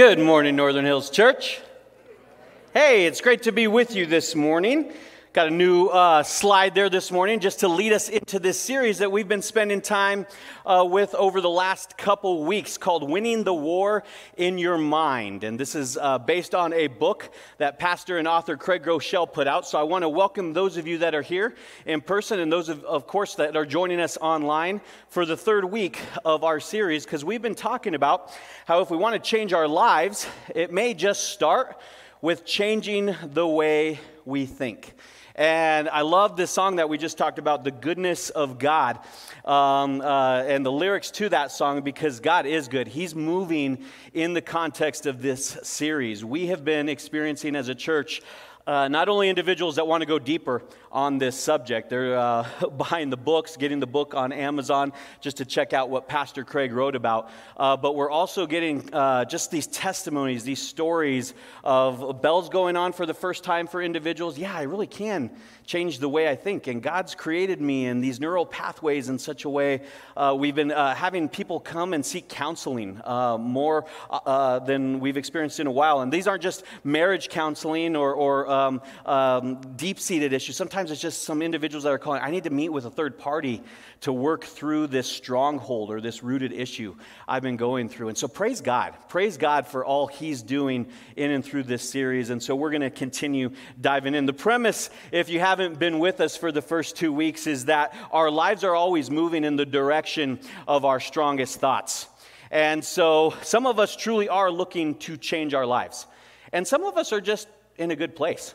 Good morning, Northern Hills Church. Hey, it's great to be with you this morning. Got a new uh, slide there this morning just to lead us into this series that we've been spending time uh, with over the last couple weeks called Winning the War in Your Mind. And this is uh, based on a book that pastor and author Craig Groeschel put out. So I want to welcome those of you that are here in person and those, of, of course, that are joining us online for the third week of our series because we've been talking about how if we want to change our lives, it may just start with changing the way we think. And I love this song that we just talked about, The Goodness of God, um, uh, and the lyrics to that song because God is good. He's moving in the context of this series. We have been experiencing as a church uh, not only individuals that want to go deeper on this subject, they're uh, buying the books, getting the book on Amazon just to check out what Pastor Craig wrote about. Uh, but we're also getting uh, just these testimonies, these stories of bells going on for the first time for individuals. Yeah, I really can change the way I think. And God's created me in these neural pathways in such a way. Uh, we've been uh, having people come and seek counseling uh, more than we've experienced in a while. And these aren't just marriage counseling or, or um, um, deep seated issues. Sometimes it's just some individuals that are calling, I need to meet with a third party to work through this stronghold or this rooted issue I've been going through. And so praise God. Praise God for all He's doing in and through this series. And so we're going to continue diving in. The premise, if you haven't been with us for the first two weeks, is that our lives are always moving in the direction of our strongest thoughts. And so some of us truly are looking to change our lives. And some of us are just in a good place.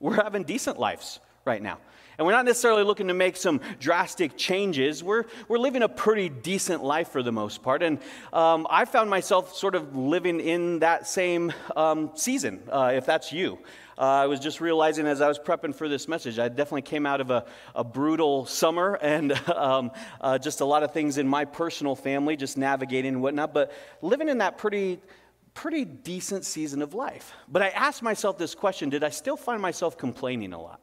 We're having decent lives right now. And we're not necessarily looking to make some drastic changes. We're, we're living a pretty decent life for the most part. And um, I found myself sort of living in that same um, season, uh, if that's you. Uh, I was just realizing as I was prepping for this message, I definitely came out of a, a brutal summer and um, uh, just a lot of things in my personal family, just navigating and whatnot, but living in that pretty pretty decent season of life. But I asked myself this question did I still find myself complaining a lot?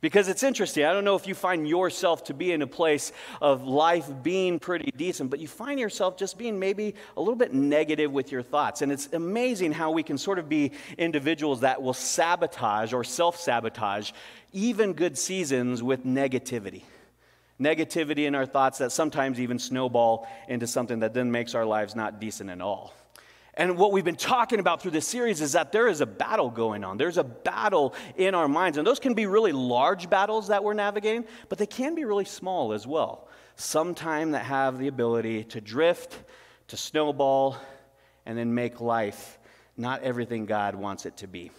Because it's interesting. I don't know if you find yourself to be in a place of life being pretty decent, but you find yourself just being maybe a little bit negative with your thoughts. And it's amazing how we can sort of be individuals that will sabotage or self sabotage even good seasons with negativity. Negativity in our thoughts that sometimes even snowball into something that then makes our lives not decent at all. And what we've been talking about through this series is that there is a battle going on. There's a battle in our minds. And those can be really large battles that we're navigating, but they can be really small as well. Sometimes that have the ability to drift, to snowball, and then make life not everything God wants it to be.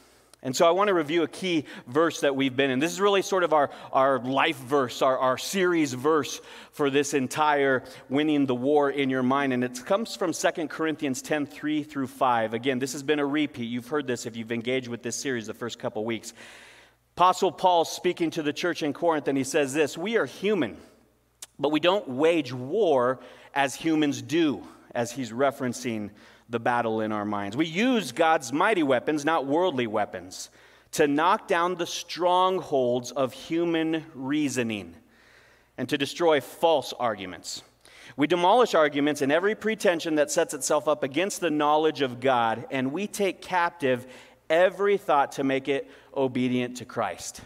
And so I want to review a key verse that we've been in. This is really sort of our, our life verse, our, our series verse for this entire winning the war in your mind. And it comes from 2 Corinthians 10 3 through 5. Again, this has been a repeat. You've heard this if you've engaged with this series the first couple weeks. Apostle Paul speaking to the church in Corinth, and he says this We are human, but we don't wage war as humans do, as he's referencing the battle in our minds. We use God's mighty weapons, not worldly weapons, to knock down the strongholds of human reasoning and to destroy false arguments. We demolish arguments and every pretension that sets itself up against the knowledge of God, and we take captive every thought to make it obedient to Christ.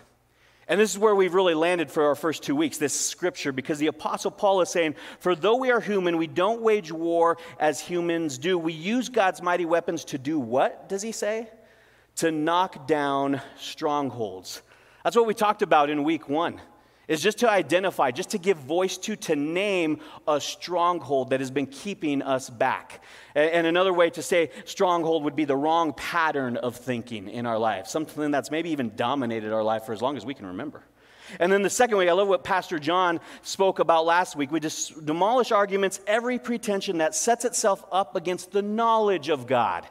And this is where we've really landed for our first two weeks, this scripture, because the Apostle Paul is saying, For though we are human, we don't wage war as humans do. We use God's mighty weapons to do what, does he say? To knock down strongholds. That's what we talked about in week one is just to identify, just to give voice to, to name a stronghold that has been keeping us back. And another way to say stronghold would be the wrong pattern of thinking in our life, something that's maybe even dominated our life for as long as we can remember. And then the second way, I love what Pastor John spoke about last week. We just demolish arguments, every pretension that sets itself up against the knowledge of God.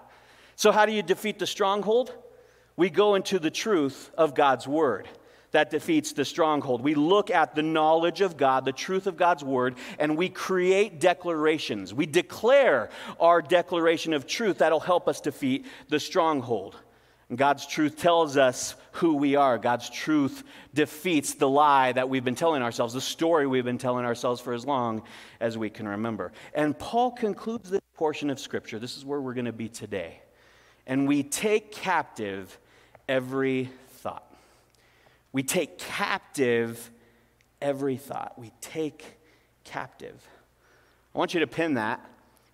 So, how do you defeat the stronghold? We go into the truth of God's word that defeats the stronghold. We look at the knowledge of God, the truth of God's word, and we create declarations. We declare our declaration of truth that'll help us defeat the stronghold. God's truth tells us who we are. God's truth defeats the lie that we've been telling ourselves, the story we've been telling ourselves for as long as we can remember. And Paul concludes this portion of Scripture. This is where we're going to be today. And we take captive every. We take captive every thought. We take captive. I want you to pin that,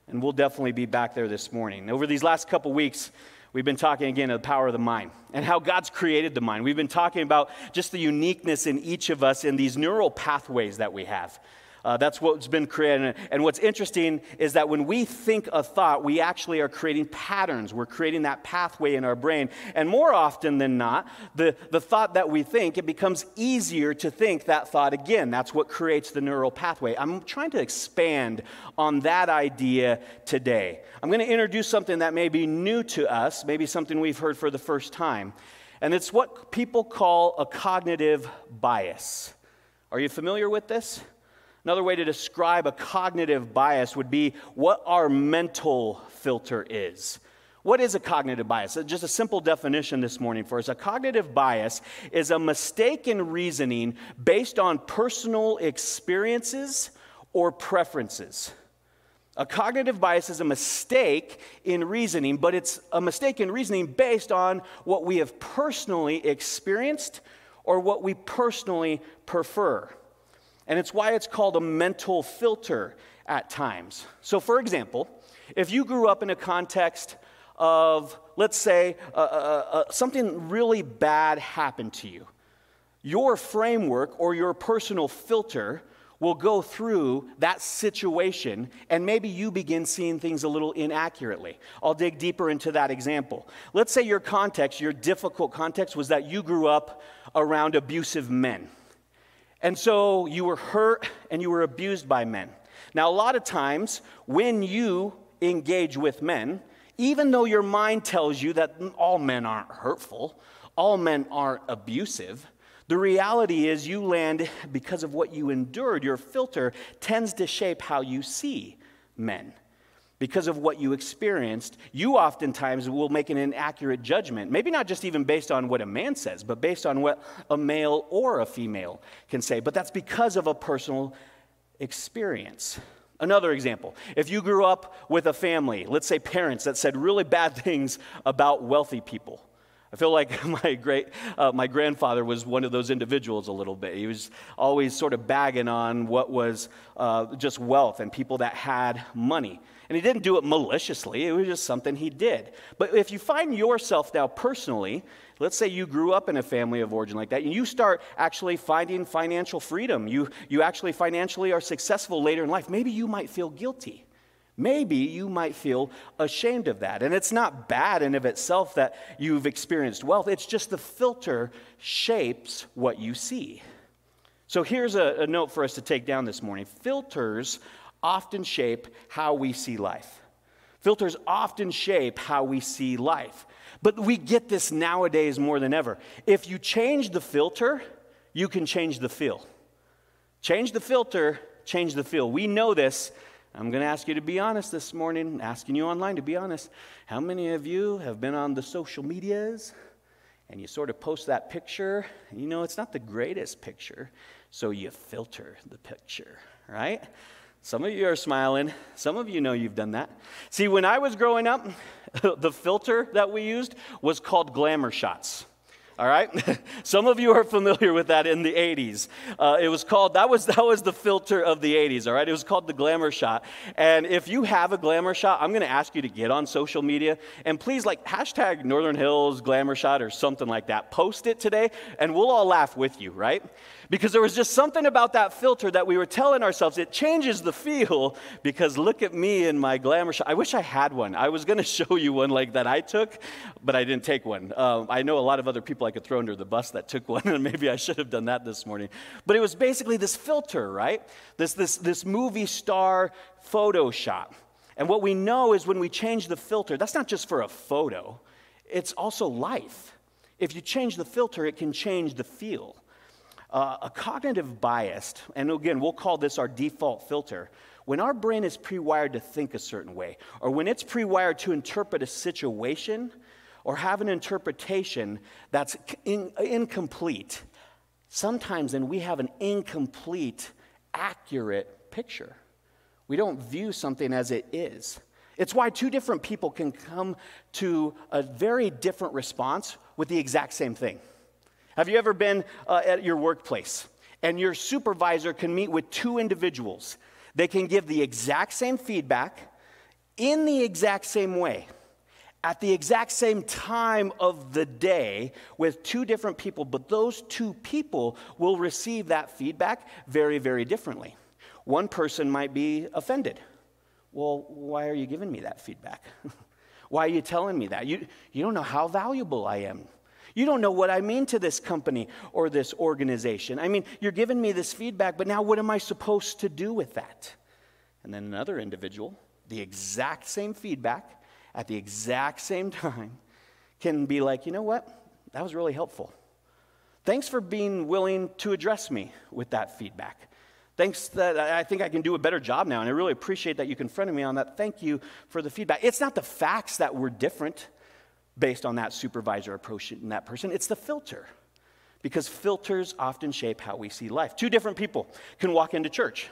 and we'll definitely be back there this morning. Over these last couple weeks, we've been talking again of the power of the mind and how God's created the mind. We've been talking about just the uniqueness in each of us in these neural pathways that we have. Uh, that's what's been created. And what's interesting is that when we think a thought, we actually are creating patterns. We're creating that pathway in our brain. And more often than not, the, the thought that we think, it becomes easier to think that thought again. That's what creates the neural pathway. I'm trying to expand on that idea today. I'm going to introduce something that may be new to us, maybe something we've heard for the first time. And it's what people call a cognitive bias. Are you familiar with this? Another way to describe a cognitive bias would be what our mental filter is. What is a cognitive bias? Uh, just a simple definition this morning for us. A cognitive bias is a mistaken reasoning based on personal experiences or preferences. A cognitive bias is a mistake in reasoning, but it's a mistake in reasoning based on what we have personally experienced or what we personally prefer. And it's why it's called a mental filter at times. So, for example, if you grew up in a context of, let's say, uh, uh, uh, something really bad happened to you, your framework or your personal filter will go through that situation and maybe you begin seeing things a little inaccurately. I'll dig deeper into that example. Let's say your context, your difficult context, was that you grew up around abusive men. And so you were hurt and you were abused by men. Now, a lot of times when you engage with men, even though your mind tells you that all men aren't hurtful, all men aren't abusive, the reality is you land because of what you endured. Your filter tends to shape how you see men because of what you experienced, you oftentimes will make an inaccurate judgment. Maybe not just even based on what a man says, but based on what a male or a female can say. But that's because of a personal experience. Another example if you grew up with a family, let's say parents that said really bad things about wealthy people, I feel like my great, uh, my grandfather was one of those individuals a little bit. He was always sort of bagging on what was uh, just wealth and people that had money. And he didn't do it maliciously, it was just something he did. But if you find yourself now personally, let's say you grew up in a family of origin like that, and you start actually finding financial freedom, you, you actually financially are successful later in life, maybe you might feel guilty. Maybe you might feel ashamed of that. And it's not bad in of itself that you've experienced wealth. It's just the filter shapes what you see. So here's a, a note for us to take down this morning. Filters often shape how we see life. Filters often shape how we see life. But we get this nowadays more than ever. If you change the filter, you can change the feel. Change the filter, change the feel. We know this. I'm going to ask you to be honest this morning, asking you online to be honest. How many of you have been on the social medias and you sort of post that picture? You know, it's not the greatest picture, so you filter the picture, right? Some of you are smiling. Some of you know you've done that. See, when I was growing up, the filter that we used was called glamour shots. All right? Some of you are familiar with that in the 80s. Uh, it was called, that was, that was the filter of the 80s, all right? It was called the glamour shot. And if you have a glamour shot, I'm going to ask you to get on social media and please, like, hashtag Northern Hills glamour shot or something like that. Post it today and we'll all laugh with you, right? Because there was just something about that filter that we were telling ourselves, it changes the feel because look at me in my glamour shot. I wish I had one. I was going to show you one like that I took, but I didn't take one. Um, I know a lot of other people I could throw under the bus that took one, and maybe I should have done that this morning. But it was basically this filter, right? This, this, this movie star photo shot. And what we know is when we change the filter, that's not just for a photo, it's also life. If you change the filter, it can change the feel. Uh, a cognitive bias, and again, we'll call this our default filter. When our brain is pre wired to think a certain way, or when it's pre wired to interpret a situation or have an interpretation that's in, incomplete, sometimes then we have an incomplete, accurate picture. We don't view something as it is. It's why two different people can come to a very different response with the exact same thing. Have you ever been uh, at your workplace and your supervisor can meet with two individuals? They can give the exact same feedback in the exact same way at the exact same time of the day with two different people, but those two people will receive that feedback very, very differently. One person might be offended well, why are you giving me that feedback? why are you telling me that? You, you don't know how valuable I am. You don't know what I mean to this company or this organization. I mean, you're giving me this feedback, but now what am I supposed to do with that? And then another individual, the exact same feedback at the exact same time, can be like, you know what? That was really helpful. Thanks for being willing to address me with that feedback. Thanks that I think I can do a better job now, and I really appreciate that you confronted me on that. Thank you for the feedback. It's not the facts that were different based on that supervisor approaching that person, it's the filter. Because filters often shape how we see life. Two different people can walk into church,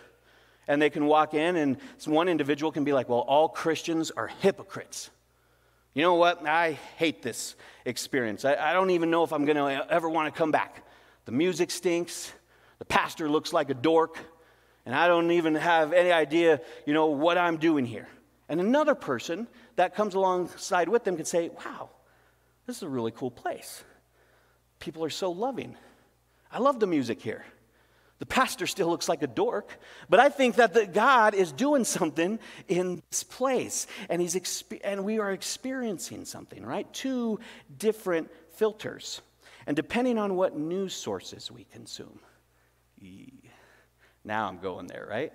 and they can walk in, and one individual can be like, Well, all Christians are hypocrites. You know what? I hate this experience. I, I don't even know if I'm going to ever want to come back. The music stinks. The pastor looks like a dork and I don't even have any idea, you know, what I'm doing here. And another person that comes alongside with them can say, wow, this is a really cool place. People are so loving. I love the music here. The pastor still looks like a dork, but I think that the God is doing something in this place, and, he's and we are experiencing something, right? Two different filters. And depending on what news sources we consume, now I'm going there, right?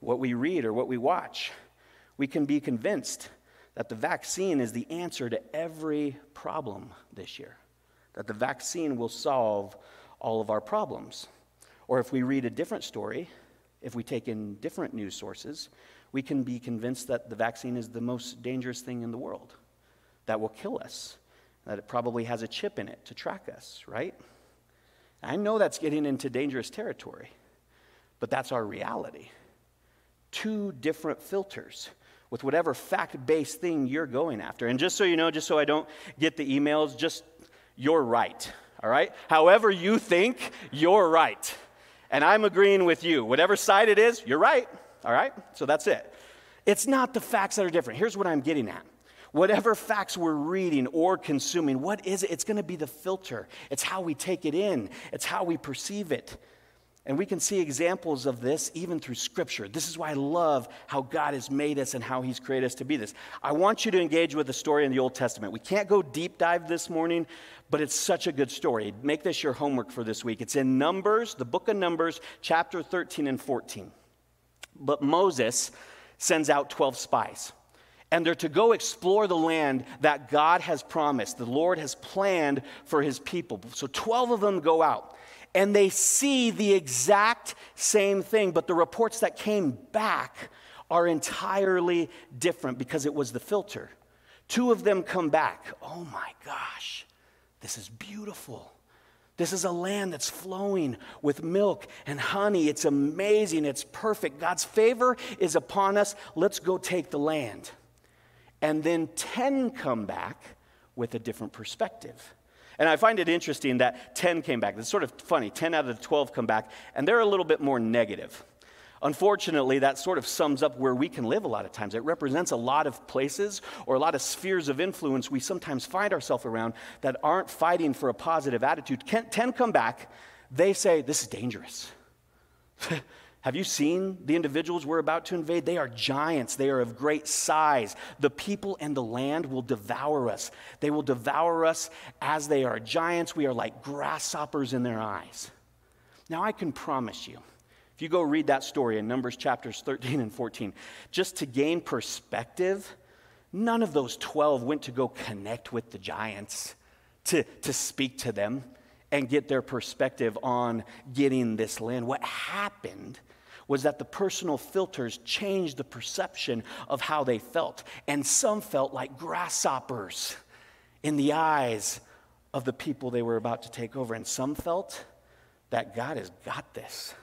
What we read or what we watch, we can be convinced that the vaccine is the answer to every problem this year, that the vaccine will solve all of our problems. Or if we read a different story, if we take in different news sources, we can be convinced that the vaccine is the most dangerous thing in the world, that will kill us, that it probably has a chip in it to track us, right? I know that's getting into dangerous territory. But that's our reality. Two different filters with whatever fact based thing you're going after. And just so you know, just so I don't get the emails, just you're right, all right? However you think, you're right. And I'm agreeing with you. Whatever side it is, you're right, all right? So that's it. It's not the facts that are different. Here's what I'm getting at. Whatever facts we're reading or consuming, what is it? It's going to be the filter. It's how we take it in, it's how we perceive it. And we can see examples of this even through Scripture. This is why I love how God has made us and how He's created us to be this. I want you to engage with the story in the Old Testament. We can't go deep dive this morning, but it's such a good story. Make this your homework for this week. It's in Numbers, the book of Numbers, chapter 13 and 14. But Moses sends out 12 spies. And they're to go explore the land that God has promised, the Lord has planned for his people. So 12 of them go out and they see the exact same thing, but the reports that came back are entirely different because it was the filter. Two of them come back. Oh my gosh, this is beautiful. This is a land that's flowing with milk and honey. It's amazing. It's perfect. God's favor is upon us. Let's go take the land. And then 10 come back with a different perspective. And I find it interesting that 10 came back. It's sort of funny. 10 out of the 12 come back, and they're a little bit more negative. Unfortunately, that sort of sums up where we can live a lot of times. It represents a lot of places or a lot of spheres of influence we sometimes find ourselves around that aren't fighting for a positive attitude. 10 come back, they say, This is dangerous. Have you seen the individuals we're about to invade? They are giants. They are of great size. The people and the land will devour us. They will devour us as they are giants. We are like grasshoppers in their eyes. Now, I can promise you, if you go read that story in Numbers chapters 13 and 14, just to gain perspective, none of those 12 went to go connect with the giants, to, to speak to them and get their perspective on getting this land. What happened was that the personal filters changed the perception of how they felt. And some felt like grasshoppers in the eyes of the people they were about to take over. And some felt that God has got this.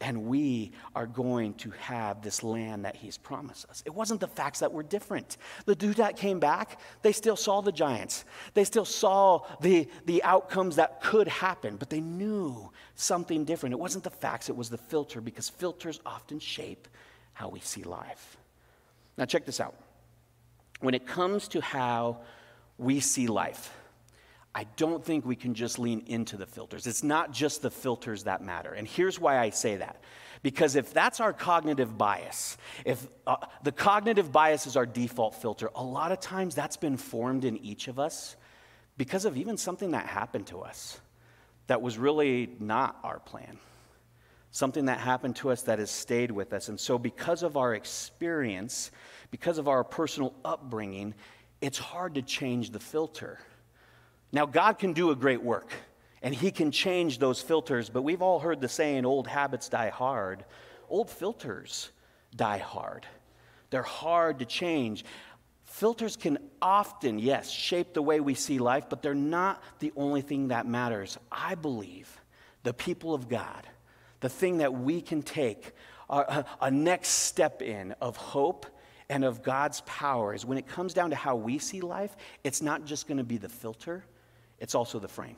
And we are going to have this land that he's promised us. It wasn't the facts that were different. The dude that came back, they still saw the giants. They still saw the, the outcomes that could happen, but they knew something different. It wasn't the facts, it was the filter, because filters often shape how we see life. Now, check this out. When it comes to how we see life, I don't think we can just lean into the filters. It's not just the filters that matter. And here's why I say that. Because if that's our cognitive bias, if uh, the cognitive bias is our default filter, a lot of times that's been formed in each of us because of even something that happened to us that was really not our plan. Something that happened to us that has stayed with us. And so, because of our experience, because of our personal upbringing, it's hard to change the filter. Now, God can do a great work and He can change those filters, but we've all heard the saying, old habits die hard. Old filters die hard. They're hard to change. Filters can often, yes, shape the way we see life, but they're not the only thing that matters. I believe the people of God, the thing that we can take a, a next step in of hope and of God's power is when it comes down to how we see life, it's not just going to be the filter, it's also the frame.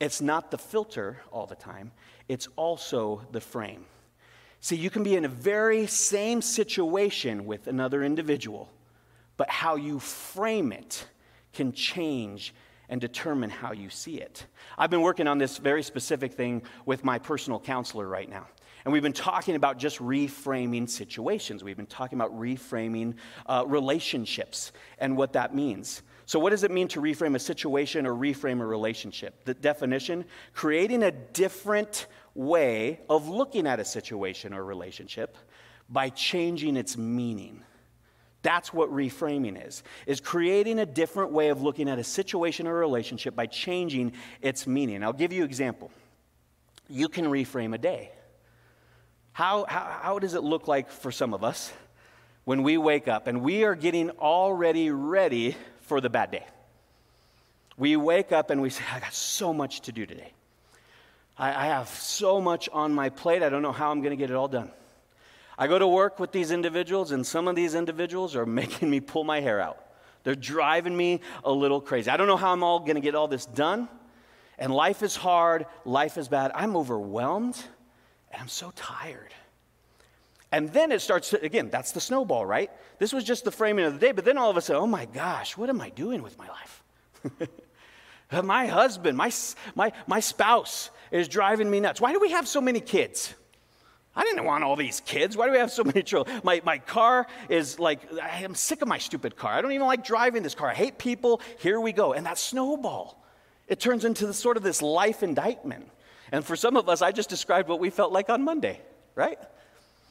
It's not the filter all the time, it's also the frame. See, you can be in a very same situation with another individual, but how you frame it can change and determine how you see it. I've been working on this very specific thing with my personal counselor right now. And we've been talking about just reframing situations. We've been talking about reframing uh, relationships and what that means. So, what does it mean to reframe a situation or reframe a relationship? The definition creating a different way of looking at a situation or relationship by changing its meaning. That's what reframing is. Is creating a different way of looking at a situation or relationship by changing its meaning. I'll give you an example. You can reframe a day. How, how, how does it look like for some of us when we wake up and we are getting already ready for the bad day. We wake up and we say, I got so much to do today. I, I have so much on my plate, I don't know how I'm going to get it all done. I go to work with these individuals, and some of these individuals are making me pull my hair out. They're driving me a little crazy. I don't know how I'm all going to get all this done. And life is hard, life is bad. I'm overwhelmed, and I'm so tired. And then it starts to, again, that's the snowball, right? This was just the framing of the day, but then all of a sudden, oh my gosh, what am I doing with my life? my husband, my, my, my spouse is driving me nuts. Why do we have so many kids? I didn't want all these kids. Why do we have so many children? My, my car is like, I'm sick of my stupid car. I don't even like driving this car. I hate people. Here we go. And that snowball, it turns into the, sort of this life indictment. And for some of us, I just described what we felt like on Monday, right?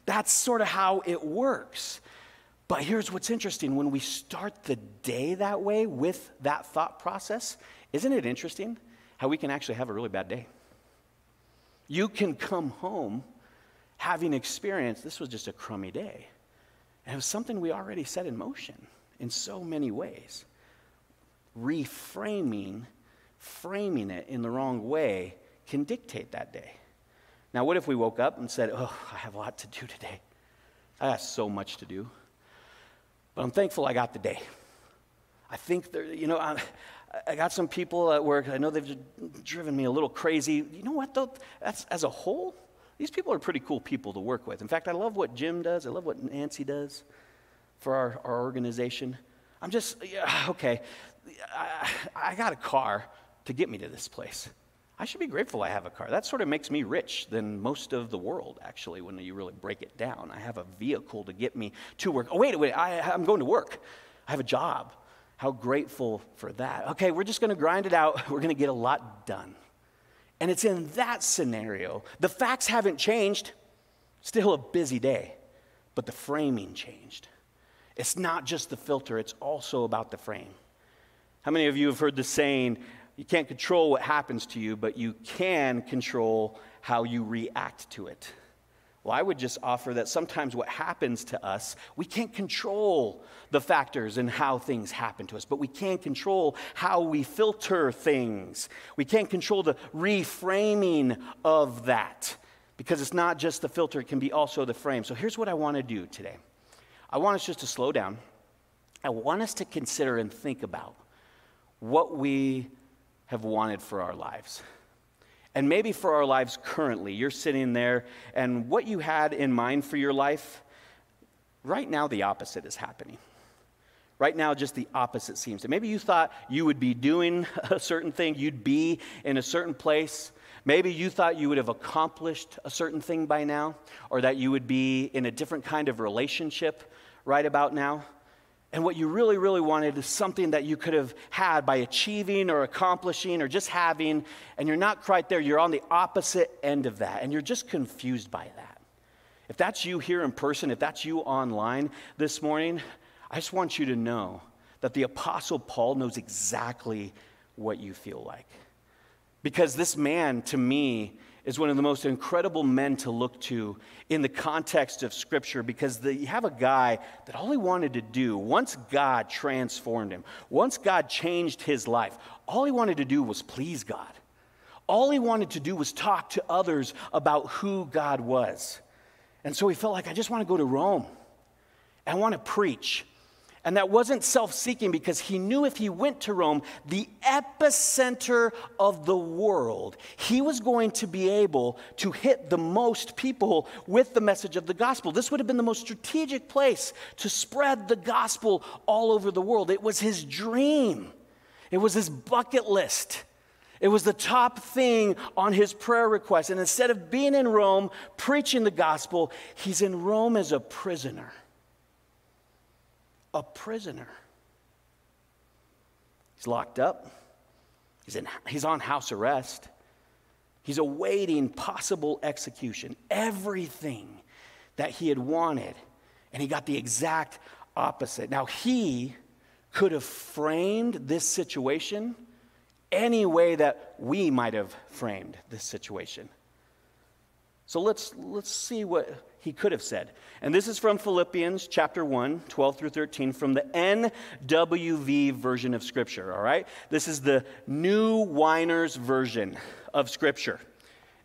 That's sort of how it works. But here's what's interesting when we start the day that way with that thought process, isn't it interesting how we can actually have a really bad day? You can come home having experienced this was just a crummy day. And it was something we already set in motion in so many ways. Reframing, framing it in the wrong way can dictate that day. Now, what if we woke up and said, Oh, I have a lot to do today? I have so much to do. But I'm thankful I got the day. I think there, you know, I, I got some people at work, I know they've driven me a little crazy. You know what, though? That's, as a whole, these people are pretty cool people to work with. In fact, I love what Jim does, I love what Nancy does for our, our organization. I'm just, yeah, okay, I, I got a car to get me to this place. I should be grateful I have a car. That sort of makes me rich than most of the world, actually, when you really break it down. I have a vehicle to get me to work. Oh, wait, wait, I, I'm going to work. I have a job. How grateful for that. Okay, we're just going to grind it out. We're going to get a lot done. And it's in that scenario. The facts haven't changed. Still a busy day, but the framing changed. It's not just the filter, it's also about the frame. How many of you have heard the saying, you can't control what happens to you, but you can control how you react to it. Well, I would just offer that sometimes what happens to us, we can't control the factors and how things happen to us, but we can control how we filter things. We can't control the reframing of that. because it's not just the filter, it can be also the frame. So here's what I want to do today I want us just to slow down. I want us to consider and think about what we have wanted for our lives. And maybe for our lives currently, you're sitting there and what you had in mind for your life, right now the opposite is happening. Right now, just the opposite seems to. Maybe you thought you would be doing a certain thing, you'd be in a certain place. Maybe you thought you would have accomplished a certain thing by now, or that you would be in a different kind of relationship right about now. And what you really, really wanted is something that you could have had by achieving or accomplishing or just having, and you're not quite there. You're on the opposite end of that, and you're just confused by that. If that's you here in person, if that's you online this morning, I just want you to know that the Apostle Paul knows exactly what you feel like. Because this man, to me, is one of the most incredible men to look to in the context of Scripture because the, you have a guy that all he wanted to do, once God transformed him, once God changed his life, all he wanted to do was please God. All he wanted to do was talk to others about who God was. And so he felt like, I just want to go to Rome. I want to preach. And that wasn't self seeking because he knew if he went to Rome, the epicenter of the world, he was going to be able to hit the most people with the message of the gospel. This would have been the most strategic place to spread the gospel all over the world. It was his dream, it was his bucket list. It was the top thing on his prayer request. And instead of being in Rome preaching the gospel, he's in Rome as a prisoner a prisoner. He's locked up, he's, in, he's on house arrest, he's awaiting possible execution. Everything that he had wanted, and he got the exact opposite. Now, he could have framed this situation any way that we might have framed this situation. So let's, let's see what he could have said. And this is from Philippians chapter 1, 12 through 13, from the NWV version of Scripture, all right? This is the New Winer's version of Scripture.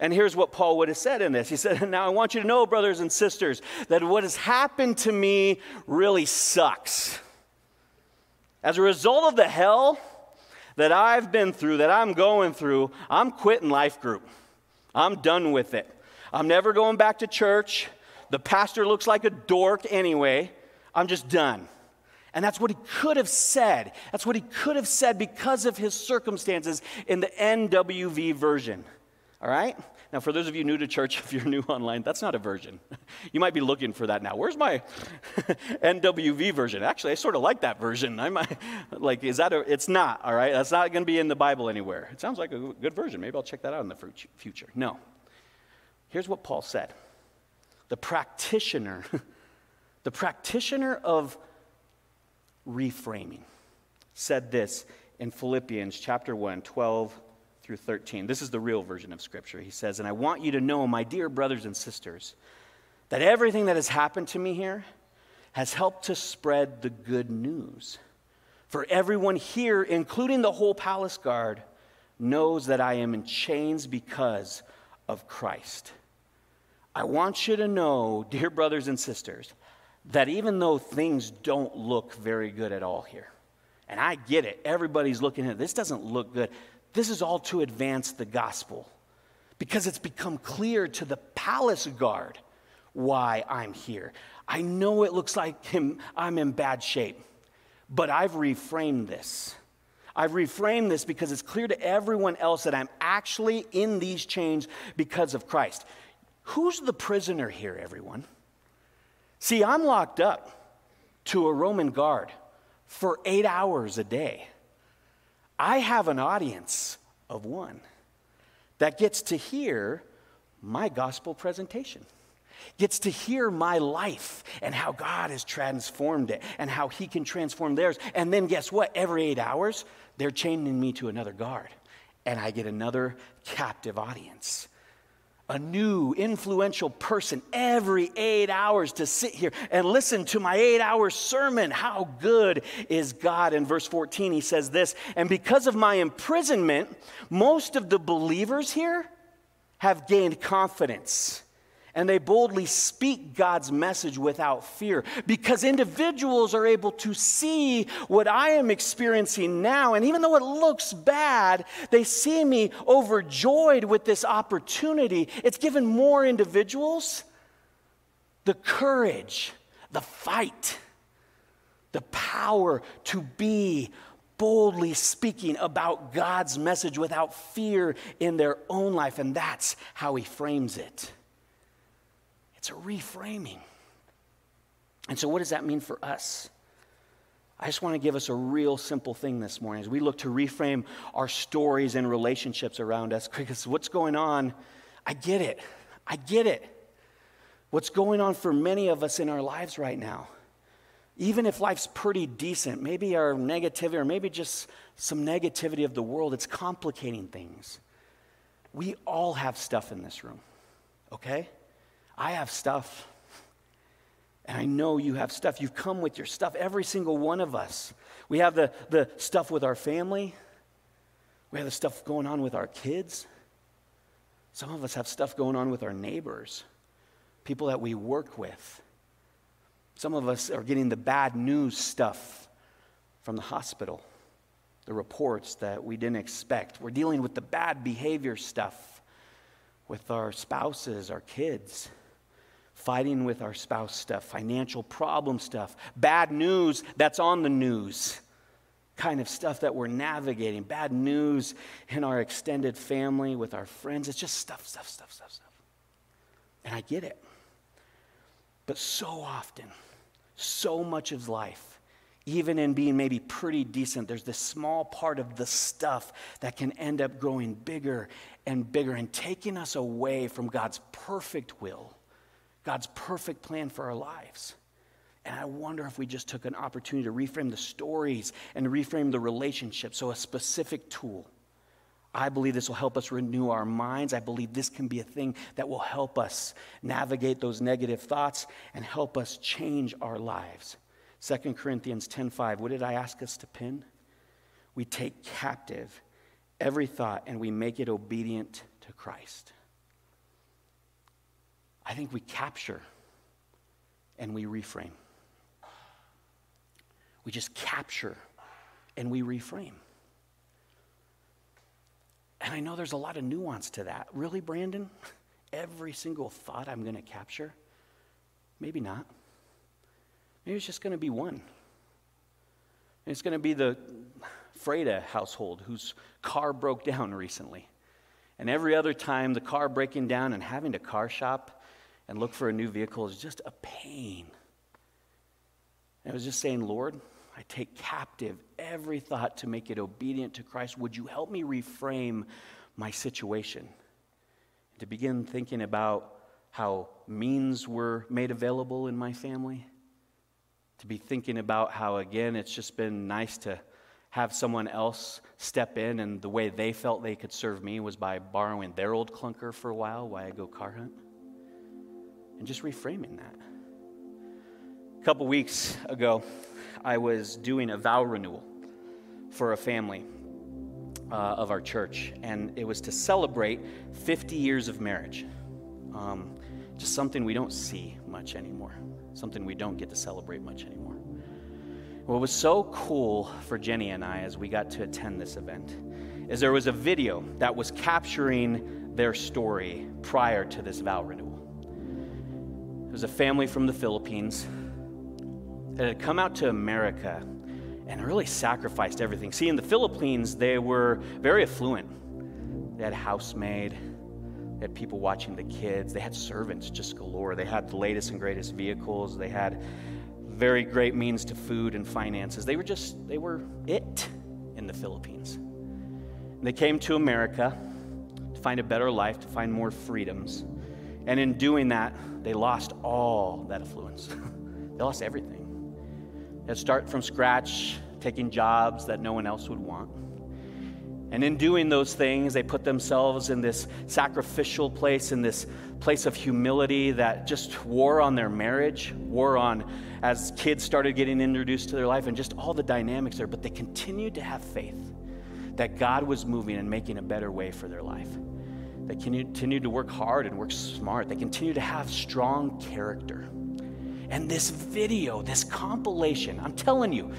And here's what Paul would have said in this. He said, Now I want you to know, brothers and sisters, that what has happened to me really sucks. As a result of the hell that I've been through, that I'm going through, I'm quitting life group. I'm done with it. I'm never going back to church. The pastor looks like a dork anyway. I'm just done. And that's what he could have said. That's what he could have said because of his circumstances in the NWV version. All right? Now, for those of you new to church, if you're new online, that's not a version. You might be looking for that now. Where's my NWV version? Actually, I sort of like that version. I might, like, is that a, it's not, all right? That's not going to be in the Bible anywhere. It sounds like a good version. Maybe I'll check that out in the future. No. Here's what Paul said the practitioner, the practitioner of reframing, said this in Philippians chapter 1, 12 through 13. This is the real version of Scripture. He says, And I want you to know, my dear brothers and sisters, that everything that has happened to me here has helped to spread the good news. For everyone here, including the whole palace guard, knows that I am in chains because of Christ. I want you to know, dear brothers and sisters, that even though things don't look very good at all here, and I get it, everybody's looking at it, this doesn't look good. This is all to advance the gospel because it's become clear to the palace guard why I'm here. I know it looks like him, I'm in bad shape, but I've reframed this. I've reframed this because it's clear to everyone else that I'm actually in these chains because of Christ. Who's the prisoner here, everyone? See, I'm locked up to a Roman guard for eight hours a day. I have an audience of one that gets to hear my gospel presentation, gets to hear my life and how God has transformed it and how He can transform theirs. And then guess what? Every eight hours, they're chaining me to another guard, and I get another captive audience a new influential person every eight hours to sit here and listen to my eight hour sermon. How good is God? In verse 14, he says this And because of my imprisonment, most of the believers here have gained confidence and they boldly speak God's message without fear because individuals are able to see what I am experiencing now. And even though it looks bad, they see me overjoyed with this opportunity. It's given more individuals the courage, the fight, the power to be boldly speaking about God's message without fear in their own life. And that's how he frames it. It's a reframing. And so, what does that mean for us? I just want to give us a real simple thing this morning as we look to reframe our stories and relationships around us. Because what's going on, I get it. I get it. What's going on for many of us in our lives right now even if life's pretty decent, maybe our negativity or maybe just some negativity of the world, it's complicating things. We all have stuff in this room, okay? I have stuff. And I know you have stuff. You've come with your stuff, every single one of us. We have the, the stuff with our family, we have the stuff going on with our kids. Some of us have stuff going on with our neighbors, people that we work with. Some of us are getting the bad news stuff from the hospital, the reports that we didn't expect. We're dealing with the bad behavior stuff with our spouses, our kids, fighting with our spouse stuff, financial problem stuff, bad news that's on the news kind of stuff that we're navigating, bad news in our extended family, with our friends. It's just stuff, stuff, stuff, stuff, stuff. And I get it. But so often, so much of life, even in being maybe pretty decent, there's this small part of the stuff that can end up growing bigger and bigger and taking us away from God's perfect will, God's perfect plan for our lives. And I wonder if we just took an opportunity to reframe the stories and reframe the relationship. So, a specific tool I believe this will help us renew our minds. I believe this can be a thing that will help us navigate those negative thoughts and help us change our lives. 2 Corinthians 10:5. What did I ask us to pin? We take captive every thought and we make it obedient to Christ. I think we capture and we reframe. We just capture and we reframe. And I know there's a lot of nuance to that. Really, Brandon? Every single thought I'm going to capture? Maybe not. Maybe it's just going to be one. It's going to be the Freda household whose car broke down recently. And every other time, the car breaking down and having to car shop and look for a new vehicle is just a pain. And I was just saying, Lord, I take captive every thought to make it obedient to Christ. Would you help me reframe my situation? To begin thinking about how means were made available in my family. To be thinking about how, again, it's just been nice to have someone else step in, and the way they felt they could serve me was by borrowing their old clunker for a while while I go car hunt. And just reframing that. A couple weeks ago, I was doing a vow renewal for a family uh, of our church, and it was to celebrate 50 years of marriage. Um, just something we don't see much anymore, something we don't get to celebrate much anymore. What was so cool for Jenny and I as we got to attend this event is there was a video that was capturing their story prior to this vow renewal. It was a family from the Philippines that had come out to America and really sacrificed everything. See, in the Philippines, they were very affluent. They had a housemaid, they had people watching the kids, they had servants just galore. They had the latest and greatest vehicles, they had very great means to food and finances. They were just, they were it in the Philippines. And they came to America to find a better life, to find more freedoms. And in doing that, they lost all that affluence. they lost everything that start from scratch, taking jobs that no one else would want. And in doing those things, they put themselves in this sacrificial place, in this place of humility that just wore on their marriage, wore on as kids started getting introduced to their life, and just all the dynamics there. But they continued to have faith that God was moving and making a better way for their life. They continue to work hard and work smart. They continue to have strong character. And this video, this compilation, I'm telling you,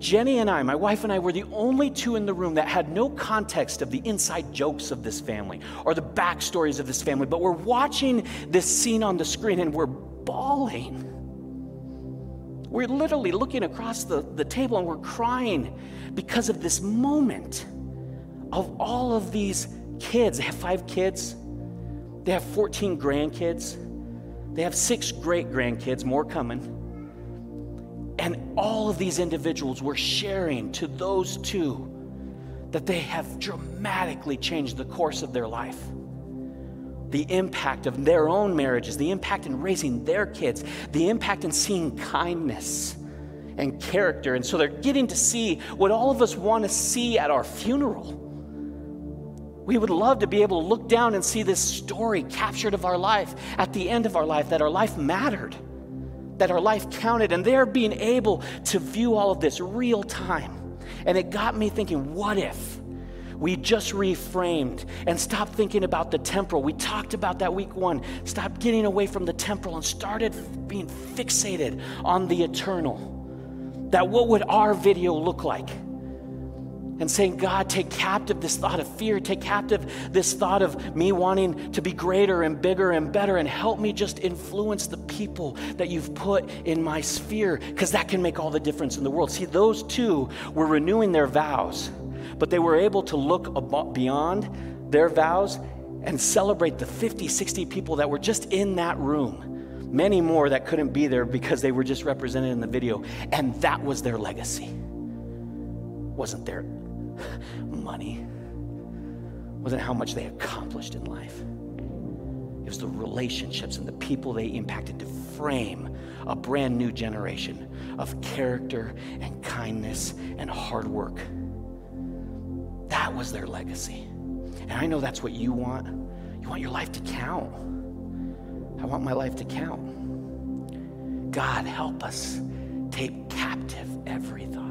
Jenny and I, my wife and I, were the only two in the room that had no context of the inside jokes of this family or the backstories of this family, but we're watching this scene on the screen and we're bawling. We're literally looking across the, the table and we're crying because of this moment of all of these kids. They have five kids, they have 14 grandkids, they have six great grandkids, more coming. And all of these individuals were sharing to those two that they have dramatically changed the course of their life. The impact of their own marriages, the impact in raising their kids, the impact in seeing kindness and character. And so they're getting to see what all of us want to see at our funeral. We would love to be able to look down and see this story captured of our life at the end of our life, that our life mattered that our life counted, and they're being able to view all of this real time. And it got me thinking, what if? we just reframed and stopped thinking about the temporal. We talked about that week one. Stopped getting away from the temporal and started being fixated on the eternal. That what would our video look like? And saying, God, take captive this thought of fear, take captive this thought of me wanting to be greater and bigger and better, and help me just influence the people that you've put in my sphere, because that can make all the difference in the world. See, those two were renewing their vows, but they were able to look beyond their vows and celebrate the 50, 60 people that were just in that room. Many more that couldn't be there because they were just represented in the video. And that was their legacy. Wasn't there money, wasn't how much they accomplished in life. It was the relationships and the people they impacted to frame a brand new generation of character and kindness and hard work. That was their legacy. And I know that's what you want. You want your life to count. I want my life to count. God, help us take captive every thought.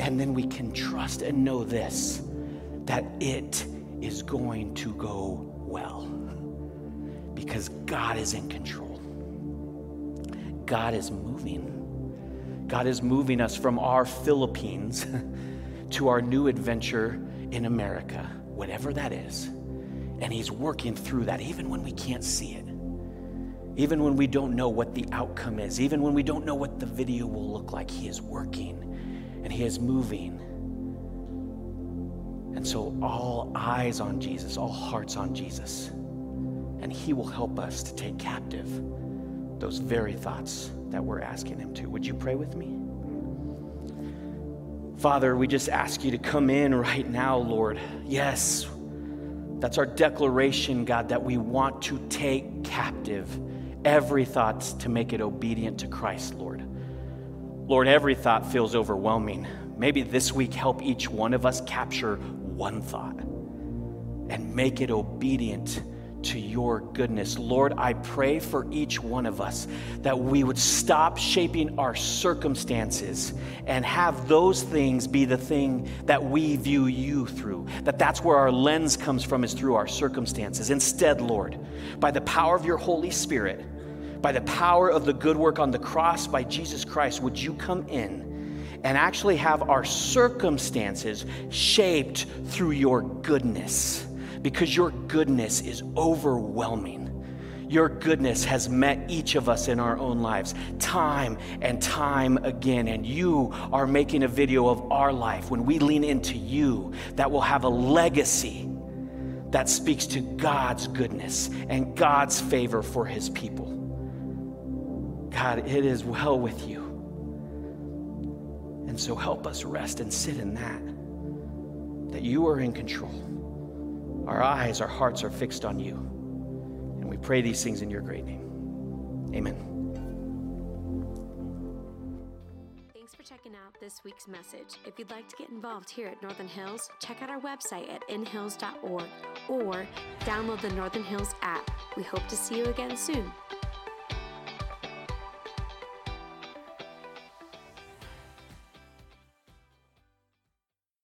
And then we can trust and know this that it is going to go well because God is in control. God is moving. God is moving us from our Philippines to our new adventure in America, whatever that is. And He's working through that, even when we can't see it, even when we don't know what the outcome is, even when we don't know what the video will look like. He is working and He is moving. And so, all eyes on Jesus, all hearts on Jesus. And He will help us to take captive those very thoughts that we're asking Him to. Would you pray with me? Father, we just ask you to come in right now, Lord. Yes, that's our declaration, God, that we want to take captive every thought to make it obedient to Christ, Lord. Lord, every thought feels overwhelming. Maybe this week help each one of us capture one thought and make it obedient to your goodness. Lord, I pray for each one of us that we would stop shaping our circumstances and have those things be the thing that we view you through. That that's where our lens comes from is through our circumstances. Instead, Lord, by the power of your Holy Spirit, by the power of the good work on the cross by Jesus Christ, would you come in and actually have our circumstances shaped through your goodness? Because your goodness is overwhelming. Your goodness has met each of us in our own lives time and time again. And you are making a video of our life when we lean into you that will have a legacy that speaks to God's goodness and God's favor for his people. God, it is well with you. And so help us rest and sit in that, that you are in control. Our eyes, our hearts are fixed on you. And we pray these things in your great name. Amen. Thanks for checking out this week's message. If you'd like to get involved here at Northern Hills, check out our website at inhills.org or download the Northern Hills app. We hope to see you again soon.